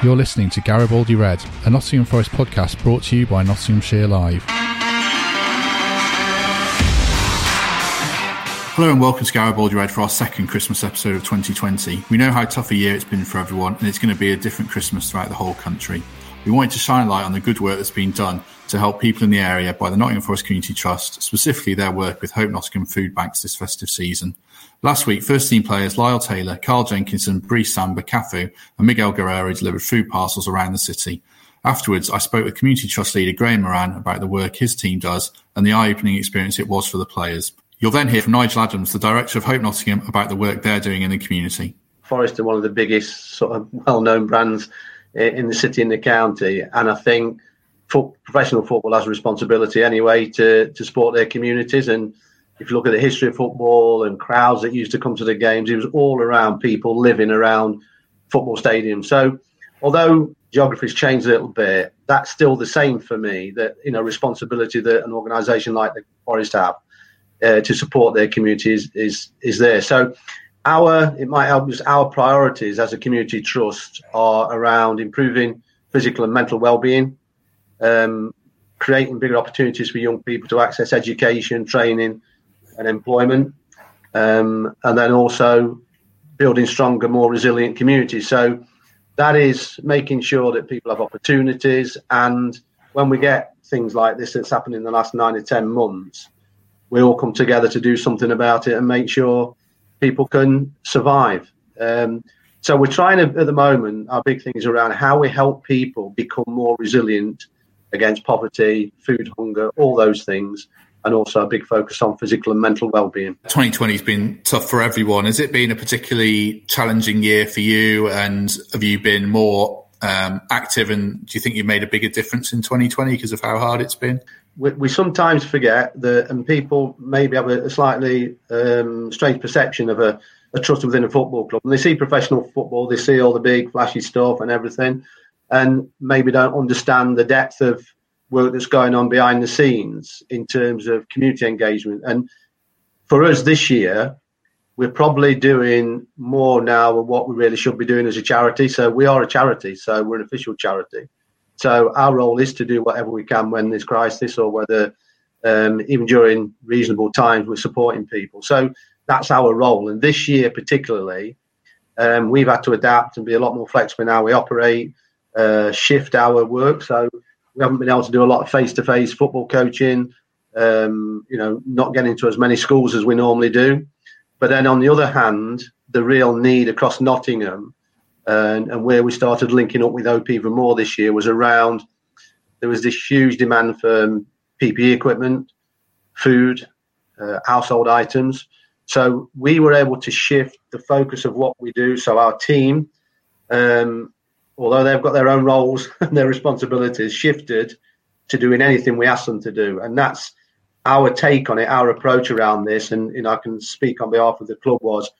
You're listening to Garibaldi Red, a Nottingham Forest podcast brought to you by Nottinghamshire Live. Hello and welcome to Garibaldi Red for our second Christmas episode of 2020. We know how tough a year it's been for everyone, and it's going to be a different Christmas throughout the whole country. We wanted to shine a light on the good work that's been done to help people in the area by the Nottingham Forest Community Trust, specifically their work with Hope Nottingham Food Banks this festive season. Last week, first team players Lyle Taylor, Carl Jenkinson, Brice Samba, Cafu, and Miguel Guerrero delivered food parcels around the city. Afterwards, I spoke with Community Trust leader Graham Moran about the work his team does and the eye opening experience it was for the players. You'll then hear from Nigel Adams, the director of Hope Nottingham, about the work they're doing in the community. Forest are one of the biggest sort of well-known brands in the city and the county, and I think professional football has a responsibility anyway to to support their communities. And if you look at the history of football and crowds that used to come to the games, it was all around people living around football stadiums. So although geography's changed a little bit, that's still the same for me. That you know responsibility that an organisation like the Forest have uh, to support their communities is is there. So our it might help us. Our priorities as a community trust are around improving physical and mental well-being, um, creating bigger opportunities for young people to access education, training, and employment, um, and then also building stronger, more resilient communities. So that is making sure that people have opportunities, and when we get things like this that's happened in the last nine to ten months we all come together to do something about it and make sure people can survive. Um, so we're trying to, at the moment, our big thing is around how we help people become more resilient against poverty, food hunger, all those things, and also a big focus on physical and mental well-being. 2020 has been tough for everyone. Has it been a particularly challenging year for you? And have you been more um, active? And do you think you made a bigger difference in 2020 because of how hard it's been? we, we, sometimes forget that, and people maybe have a, a slightly um, strange perception of a, a, trust within a football club. And they see professional football, they see all the big flashy stuff and everything, and maybe don't understand the depth of work that's going on behind the scenes in terms of community engagement. And for us this year, we're probably doing more now of what we really should be doing as a charity. So we are a charity, so we're an official charity. So our role is to do whatever we can when there's crisis or whether um, even during reasonable times we're supporting people. So that's our role. And this year particularly, um, we've had to adapt and be a lot more flexible in how we operate, uh, shift our work. So we haven't been able to do a lot of face-to-face football coaching. Um, you know, not getting to as many schools as we normally do. But then on the other hand, the real need across Nottingham and, and where we started linking up with Hope even more this year was around there was this huge demand for um, PPE equipment, food, uh, household items. So we were able to shift the focus of what we do. So our team, um, although they've got their own roles and their responsibilities, shifted to doing anything we asked them to do, and that's our take on it. Our approach around this, and you know, I can speak on behalf of the club was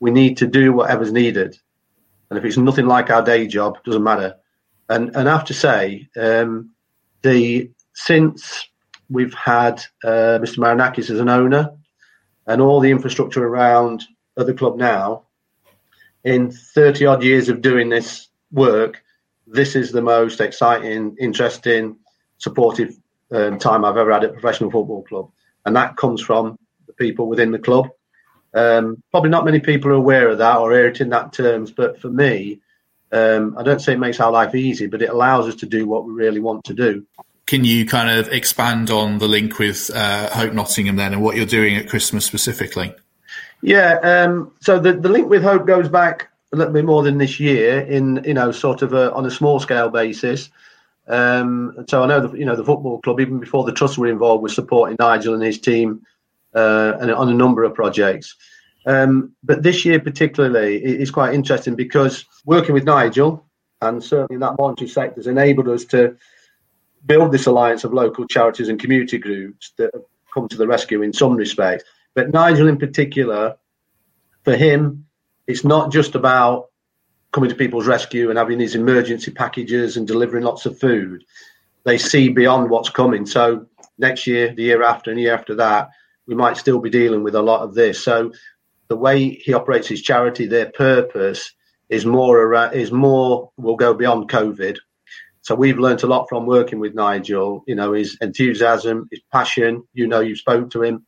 we need to do whatever's needed. And if it's nothing like our day job, doesn't matter. And and I have to say, um, the since we've had uh, Mr. Marinakis as an owner, and all the infrastructure around at the club now, in thirty odd years of doing this work, this is the most exciting, interesting, supportive um, time I've ever had at a professional football club, and that comes from the people within the club. Um, probably not many people are aware of that or hear it in that terms, but for me, um, I don't say it makes our life easy, but it allows us to do what we really want to do. Can you kind of expand on the link with uh, Hope Nottingham then and what you're doing at Christmas specifically? Yeah, um, so the, the link with Hope goes back a little bit more than this year in, you know, sort of a, on a small scale basis. Um, so I know the, you know, the football club, even before the trust were involved, was supporting Nigel and his team uh, and on a number of projects. Um, but this year particularly is quite interesting because working with Nigel and certainly in that voluntary sector has enabled us to build this alliance of local charities and community groups that have come to the rescue in some respects. But Nigel in particular, for him, it's not just about coming to people's rescue and having these emergency packages and delivering lots of food. They see beyond what's coming. So next year, the year after, and the year after that, we might still be dealing with a lot of this. So the way he operates his charity, their purpose is more around, is more will go beyond COVID. So we've learned a lot from working with Nigel. You know, his enthusiasm, his passion. You know, you spoke to him,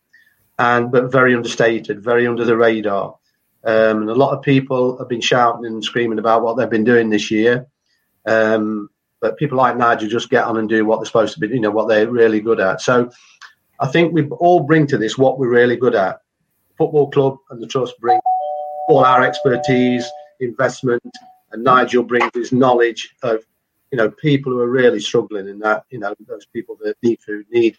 and but very understated, very under the radar. Um, and a lot of people have been shouting and screaming about what they've been doing this year. Um, but people like Nigel just get on and do what they're supposed to be, you know, what they're really good at. So I think we all bring to this what we're really good at. Football club and the trust bring all our expertise, investment, and Nigel brings his knowledge of, you know, people who are really struggling in that, you know, those people that need food, need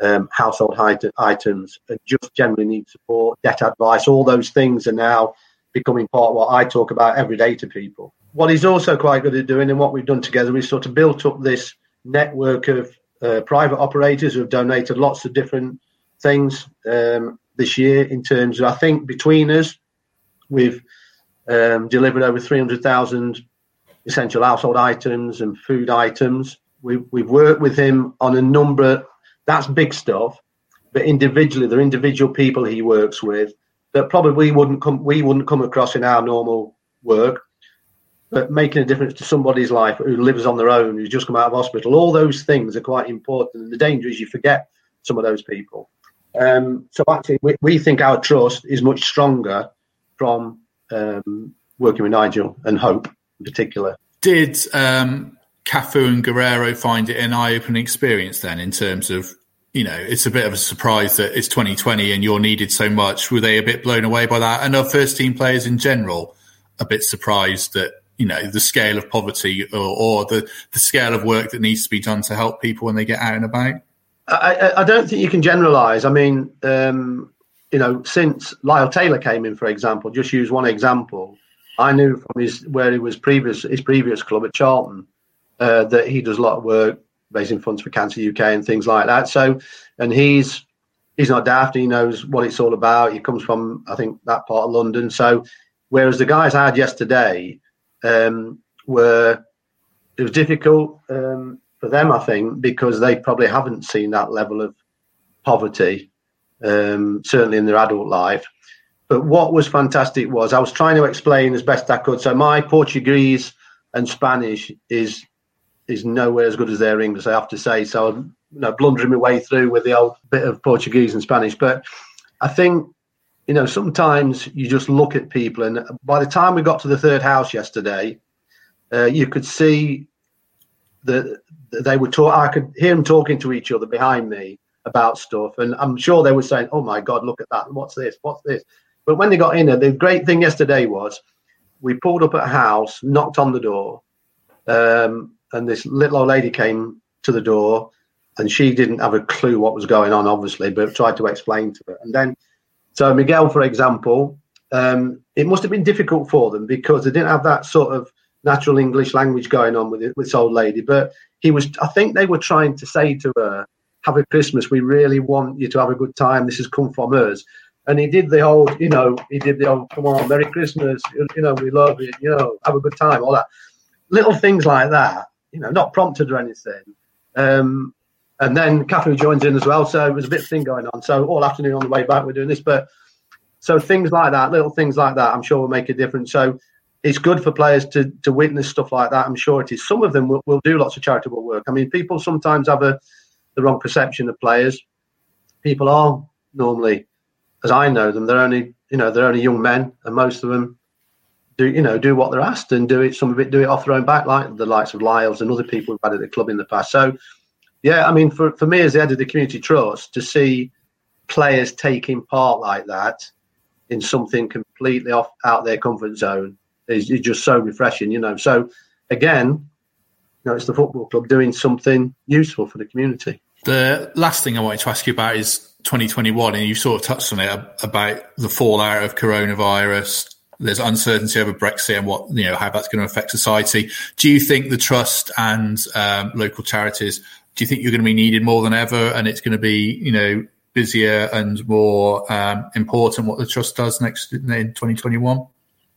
um, household items, and just generally need support, debt advice. All those things are now becoming part of what I talk about every day to people. What he's also quite good at doing, and what we've done together, we sort of built up this network of uh, private operators who have donated lots of different things um, this year. In terms of, I think between us, we've um, delivered over 300,000 essential household items and food items. We've, we've worked with him on a number that's big stuff. But individually, there are individual people he works with that probably wouldn't come we wouldn't come across in our normal work. But making a difference to somebody's life who lives on their own, who's just come out of hospital, all those things are quite important. And the danger is you forget some of those people. Um, so actually, we, we, think our trust is much stronger from um, working with Nigel and Hope in particular. Did um, Cafu and Guerrero find it an eye-opening experience then in terms of you know, it's a bit of a surprise that it's 2020 and you're needed so much. Were they a bit blown away by that? And are first team players in general a bit surprised that, you know, the scale of poverty or, or the, the scale of work that needs to be done to help people when they get out and about? I, I don't think you can generalise. I mean, um, you know, since Lyle Taylor came in, for example, just use one example. I knew from his where he was previous his previous club at Charlton uh, that he does a lot of work raising funds for Cancer UK and things like that. So, and he's he's not daft. He knows what it's all about. He comes from I think that part of London. So, whereas the guys I had yesterday um, were it was difficult um, for them, I think, because they probably haven't seen that level of poverty, um, certainly in their adult life. But what was fantastic was I was trying to explain as best I could. So my Portuguese and Spanish is is nowhere as good as their English, I have to say. So I'm you know, blundering my way through with the old bit of Portuguese and Spanish. But I think, you know, sometimes you just look at people, and by the time we got to the third house yesterday, uh, you could see that they were talk. I could hear them talking to each other behind me about stuff, and I'm sure they were saying, "Oh my God, look at that! What's this? What's this?" But when they got in there, the great thing yesterday was we pulled up at a house, knocked on the door, um, and this little old lady came to the door and she didn't have a clue what was going on, obviously, but tried to explain to her. And then, so Miguel, for example, um, it must have been difficult for them because they didn't have that sort of natural English language going on with, it, with this old lady. But he was, I think they were trying to say to her, have a Christmas. We really want you to have a good time. This has come from us. And he did the old, you know, he did the old, come on, Merry Christmas. You know, we love you. You know, have a good time. All that. Little things like that you know, not prompted or anything. Um, and then Catherine joins in as well. So it was a bit of thing going on. So all afternoon on the way back, we're doing this. But so things like that, little things like that, I'm sure will make a difference. So it's good for players to to witness stuff like that. I'm sure it is. Some of them will, will do lots of charitable work. I mean, people sometimes have a the wrong perception of players. People are normally, as I know them, they're only you know they're only young men, and most of them do you know do what they're asked and do it some of it do it off their own back like the likes of Lyles and other people who've had at the club in the past. So yeah, I mean for, for me as the head of the community trust to see players taking part like that in something completely off out their comfort zone is, is just so refreshing, you know. So again, you know, it's the football club doing something useful for the community. The last thing I wanted to ask you about is 2021, and you sort of touched on it about the fallout of coronavirus. There's uncertainty over Brexit and what you know how that's going to affect society. Do you think the trust and um, local charities? Do you think you're going to be needed more than ever, and it's going to be you know busier and more um, important what the trust does next in 2021?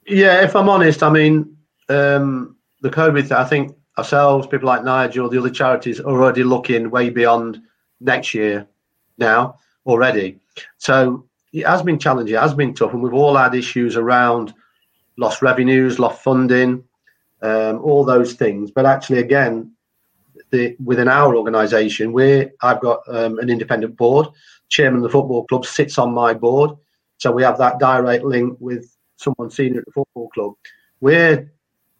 Yeah, if I'm honest, I mean um, the COVID. I think ourselves, people like Nigel, the other charities are already looking way beyond next year now already. So it has been challenging, it has been tough, and we've all had issues around lost revenues, lost funding, um, all those things. But actually, again, the, within our organisation, we I've got um, an independent board. Chairman of the football club sits on my board, so we have that direct link with someone senior at the football club. We're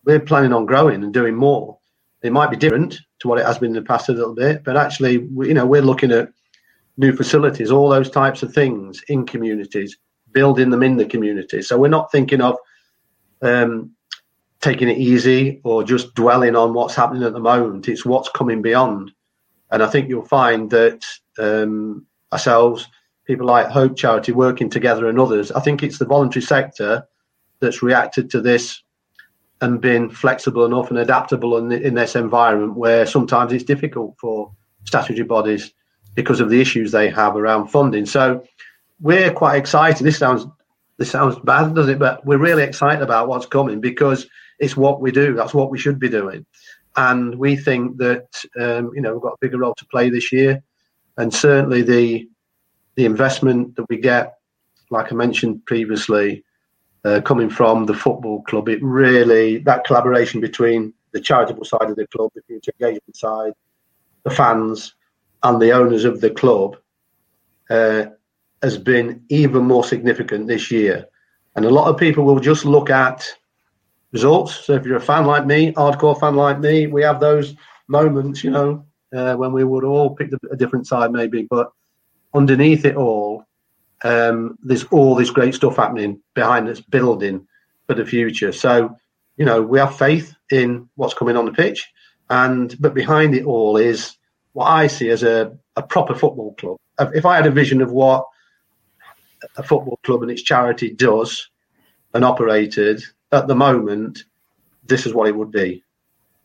we're planning on growing and doing more. It might be different to what it has been in the past a little bit, but actually, we, you know, we're looking at new facilities, all those types of things in communities, building them in the community. So we're not thinking of um, taking it easy or just dwelling on what's happening at the moment. It's what's coming beyond. And I think you'll find that um, ourselves, people like Hope Charity working together and others, I think it's the voluntary sector that's reacted to this and been flexible enough and adaptable in, in this environment where sometimes it's difficult for statutory bodies because of the issues they have around funding. So we're quite excited. This sounds this sounds bad, doesn't it? But we're really excited about what's coming because it's what we do. That's what we should be doing, and we think that um, you know we've got a bigger role to play this year, and certainly the the investment that we get, like I mentioned previously, uh, coming from the football club, it really that collaboration between the charitable side of the club, the community engagement side, the fans, and the owners of the club uh, has been even more significant this year. And a lot of people will just look at results. So if you're a fan like me, hardcore fan like me, we have those moments, you know, uh, when we would all pick a different side maybe. But underneath it all, um, there's all this great stuff happening behind us, building for the future. So, you know, we have faith in what's coming on the pitch, and but behind it all is what I see as a, a proper football club. If I had a vision of what a football club and its charity does and operated at the moment, this is what it would be.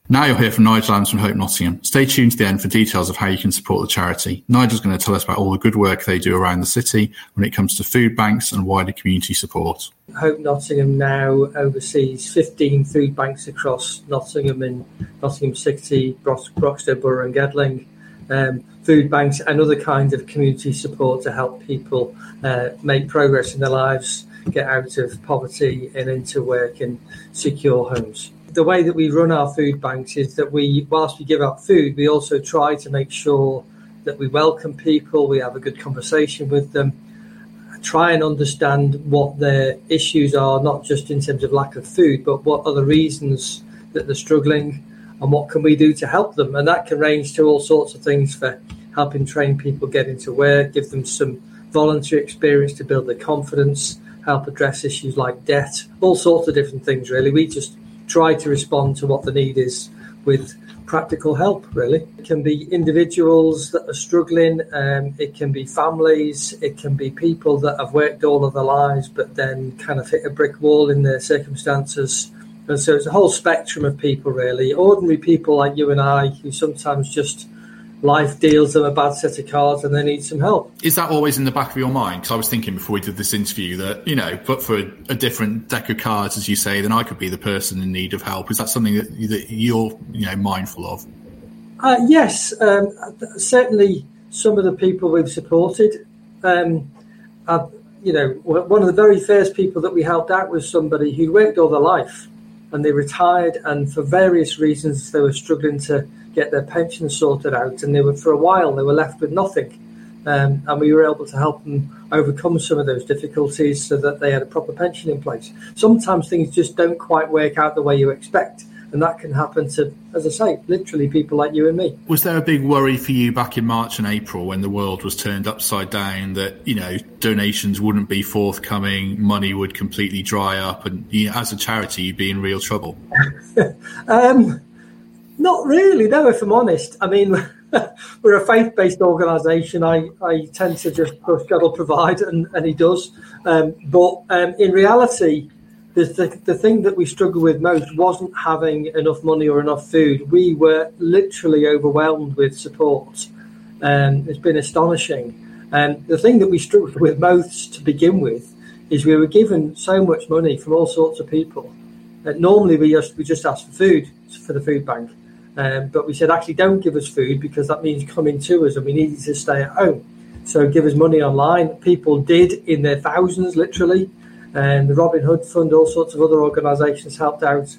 Now you'll hear from Nigel Adams from Hope Nottingham. Stay tuned to the end for details of how you can support the charity. Nigel's going to tell us about all the good work they do around the city when it comes to food banks and wider community support. Hope Nottingham now oversees 15 food banks across Nottingham and Nottingham City, Broxtowe Borough and Gedling um, food banks and other kinds of community support to help people uh, make progress in their lives, get out of poverty and into work and secure homes. The way that we run our food banks is that we, whilst we give out food, we also try to make sure that we welcome people, we have a good conversation with them, try and understand what their issues are, not just in terms of lack of food, but what are the reasons that they're struggling and what can we do to help them? And that can range to all sorts of things for helping train people get into work, give them some voluntary experience to build their confidence, help address issues like debt, all sorts of different things, really. We just try to respond to what the need is with practical help, really. It can be individuals that are struggling, um, it can be families, it can be people that have worked all of their lives but then kind of hit a brick wall in their circumstances and so it's a whole spectrum of people, really. Ordinary people like you and I, who sometimes just life deals them a bad set of cards and they need some help. Is that always in the back of your mind? Because I was thinking before we did this interview that, you know, but for a, a, different deck of cards, as you say, then I could be the person in need of help. Is that something that, that you're, you know, mindful of? Uh, yes, um, certainly some of the people we've supported. Um, you know, one of the very first people that we helped out was somebody who worked all their life and they retired and for various reasons they were struggling to get their pension sorted out and they were for a while they were left with nothing. Um, and we were able to help them overcome some of those difficulties so that they had a proper pension in place. Sometimes things just don't quite work out the way you expect and that can happen to, as I say, literally people like you and me. Was there a big worry for you back in March and April when the world was turned upside down that, you know, donations wouldn't be forthcoming, money would completely dry up, and you know, as a charity, you'd be in real trouble? um, not really, no, if I'm honest. I mean, we're a faith-based organisation. I, I tend to just trust God will provide, and, and He does. Um, but um, in reality, the, the, thing that we struggled with most wasn't having enough money or enough food. We were literally overwhelmed with support. Um, it's been astonishing. And the thing that we struggled with most to begin with is we were given so much money from all sorts of people that normally we just we just ask for food for the food bank, um, but we said actually don't give us food because that means coming to us and we needed to stay at home. So give us money online. People did in their thousands, literally, and the Robin Hood Fund, all sorts of other organisations helped out,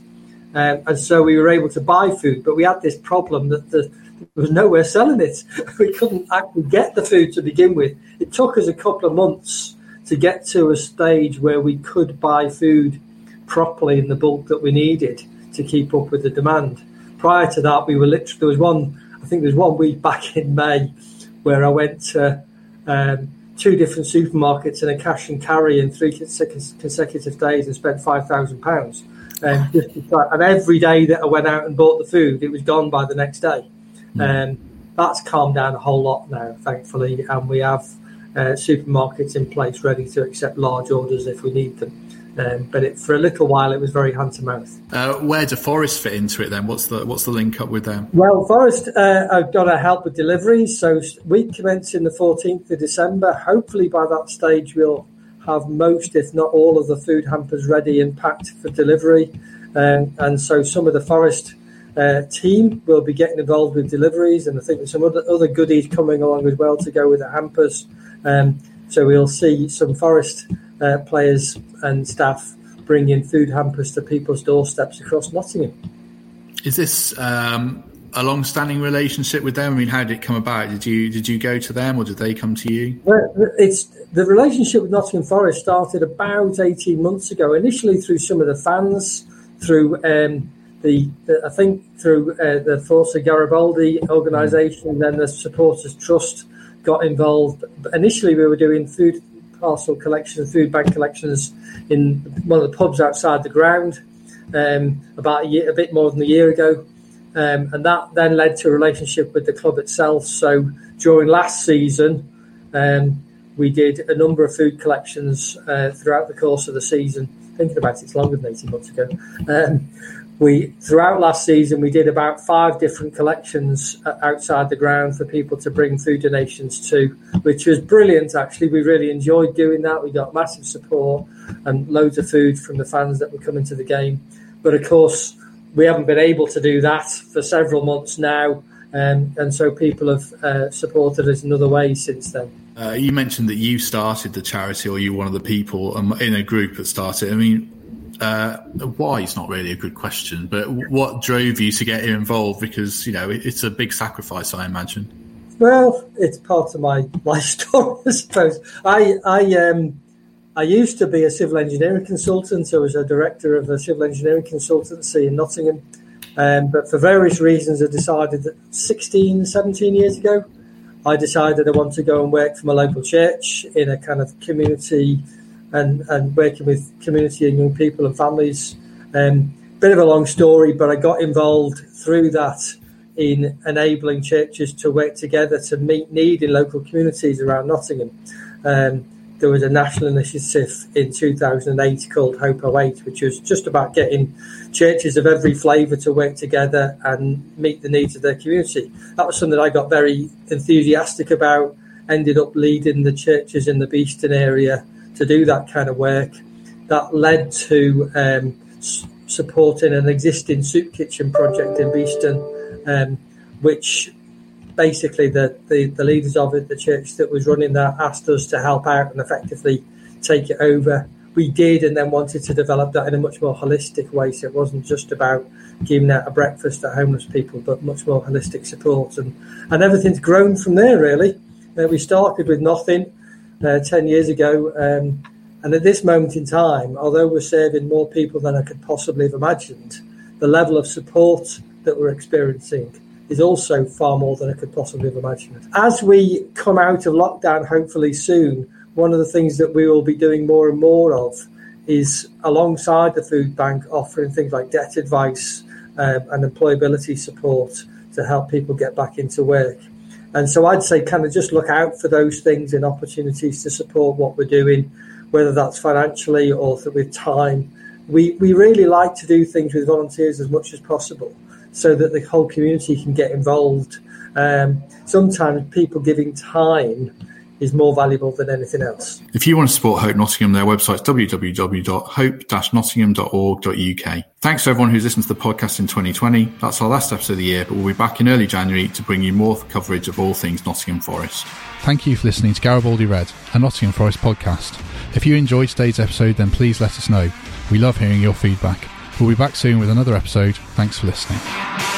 um, and so we were able to buy food. But we had this problem that the there was nowhere selling it. We couldn't actually get the food to begin with. It took us a couple of months to get to a stage where we could buy food properly in the bulk that we needed to keep up with the demand. Prior to that, we were literally there was one. I think there was one week back in May where I went to um, two different supermarkets and a cash and carry in three consecutive days and spent five thousand pounds. And, and every day that I went out and bought the food, it was gone by the next day. Mm. Um, that's calmed down a whole lot now, thankfully, and we have uh, supermarkets in place ready to accept large orders if we need them. Um, but it, for a little while, it was very hand to mouth. Uh, where do Forest fit into it then? What's the what's the link up with them? Well, Forest uh, have got to help with deliveries, so we commence in the 14th of December. Hopefully, by that stage, we'll have most, if not all, of the food hampers ready and packed for delivery. Um, and so, some of the Forest uh, team will be getting involved with deliveries, and I think there's some other, other goodies coming along as well to go with the hampers. Um, so we'll see some Forest uh, players and staff bringing food hampers to people's doorsteps across Nottingham. Is this um, a long-standing relationship with them? I mean, how did it come about? Did you did you go to them, or did they come to you? Well, it's the relationship with Nottingham Forest started about eighteen months ago. Initially, through some of the fans, through um, the, the, I think through uh, the Forza Garibaldi organisation, and then the Supporters Trust got involved. But initially, we were doing food parcel collections, food bank collections in one of the pubs outside the ground um, about a, year, a bit more than a year ago. Um, and that then led to a relationship with the club itself. So during last season, um, we did a number of food collections uh, throughout the course of the season. Thinking about it, it's longer than 18 months ago. Um, we throughout last season we did about five different collections uh, outside the ground for people to bring food donations to which was brilliant actually. We really enjoyed doing that. We got massive support and loads of food from the fans that were coming to the game. But of course we haven't been able to do that for several months now um, and so people have uh, supported us in other ways since then. Uh, you mentioned that you started the charity or you were one of the people um, in a group that started i mean uh, why is not really a good question, but what drove you to get involved? Because you know it, it's a big sacrifice, I imagine. Well, it's part of my life story, I suppose. I I um I used to be a civil engineering consultant. I was a director of a civil engineering consultancy in Nottingham. Um, but for various reasons, I decided that 16, 17 years ago, I decided I wanted to go and work for my local church in a kind of community and, and working with community and young people and families. Um, bit of a long story, but I got involved through that in enabling churches to work together to meet need in local communities around Nottingham. Um, there was a national initiative in 2008 called Hope 08, which was just about getting churches of every flavour to work together and meet the needs of their community. That was something I got very enthusiastic about, ended up leading the churches in the Beeston area to do that kind of work. That led to um, supporting an existing soup kitchen project in Beeston, um, which basically the, the, the, leaders of it, the church that was running that, asked us to help out and effectively take it over. We did, and then wanted to develop that in a much more holistic way. So it wasn't just about giving out a breakfast to homeless people, but much more holistic support, and and everything's grown from there. Really, uh, we started with nothing uh, 10 years ago. Um, and at this moment in time, although we're serving more people than I could possibly have imagined, the level of support that we're experiencing is also far more than I could possibly have imagined. As we come out of lockdown, hopefully soon, one of the things that we will be doing more and more of is alongside the food bank offering things like debt advice um, and employability support to help people get back into work. And so I'd say kind of just look out for those things and opportunities to support what we're doing, whether that's financially or with time. We, we really like to do things with volunteers as much as possible so that the whole community can get involved. Um, sometimes people giving time is more valuable than anything else. If you want to support Hope Nottingham, their website is www.hope-nottingham.org.uk. Thanks to everyone who's listened to the podcast in 2020. That's our last episode of the year, but we'll be back in early January to bring you more coverage of all things Nottingham Forest. Thank you for listening to Garibaldi Red, a Nottingham Forest podcast. If you enjoyed today's episode, then please let us know. We love hearing your feedback. We'll be back soon with another episode. Thanks for listening.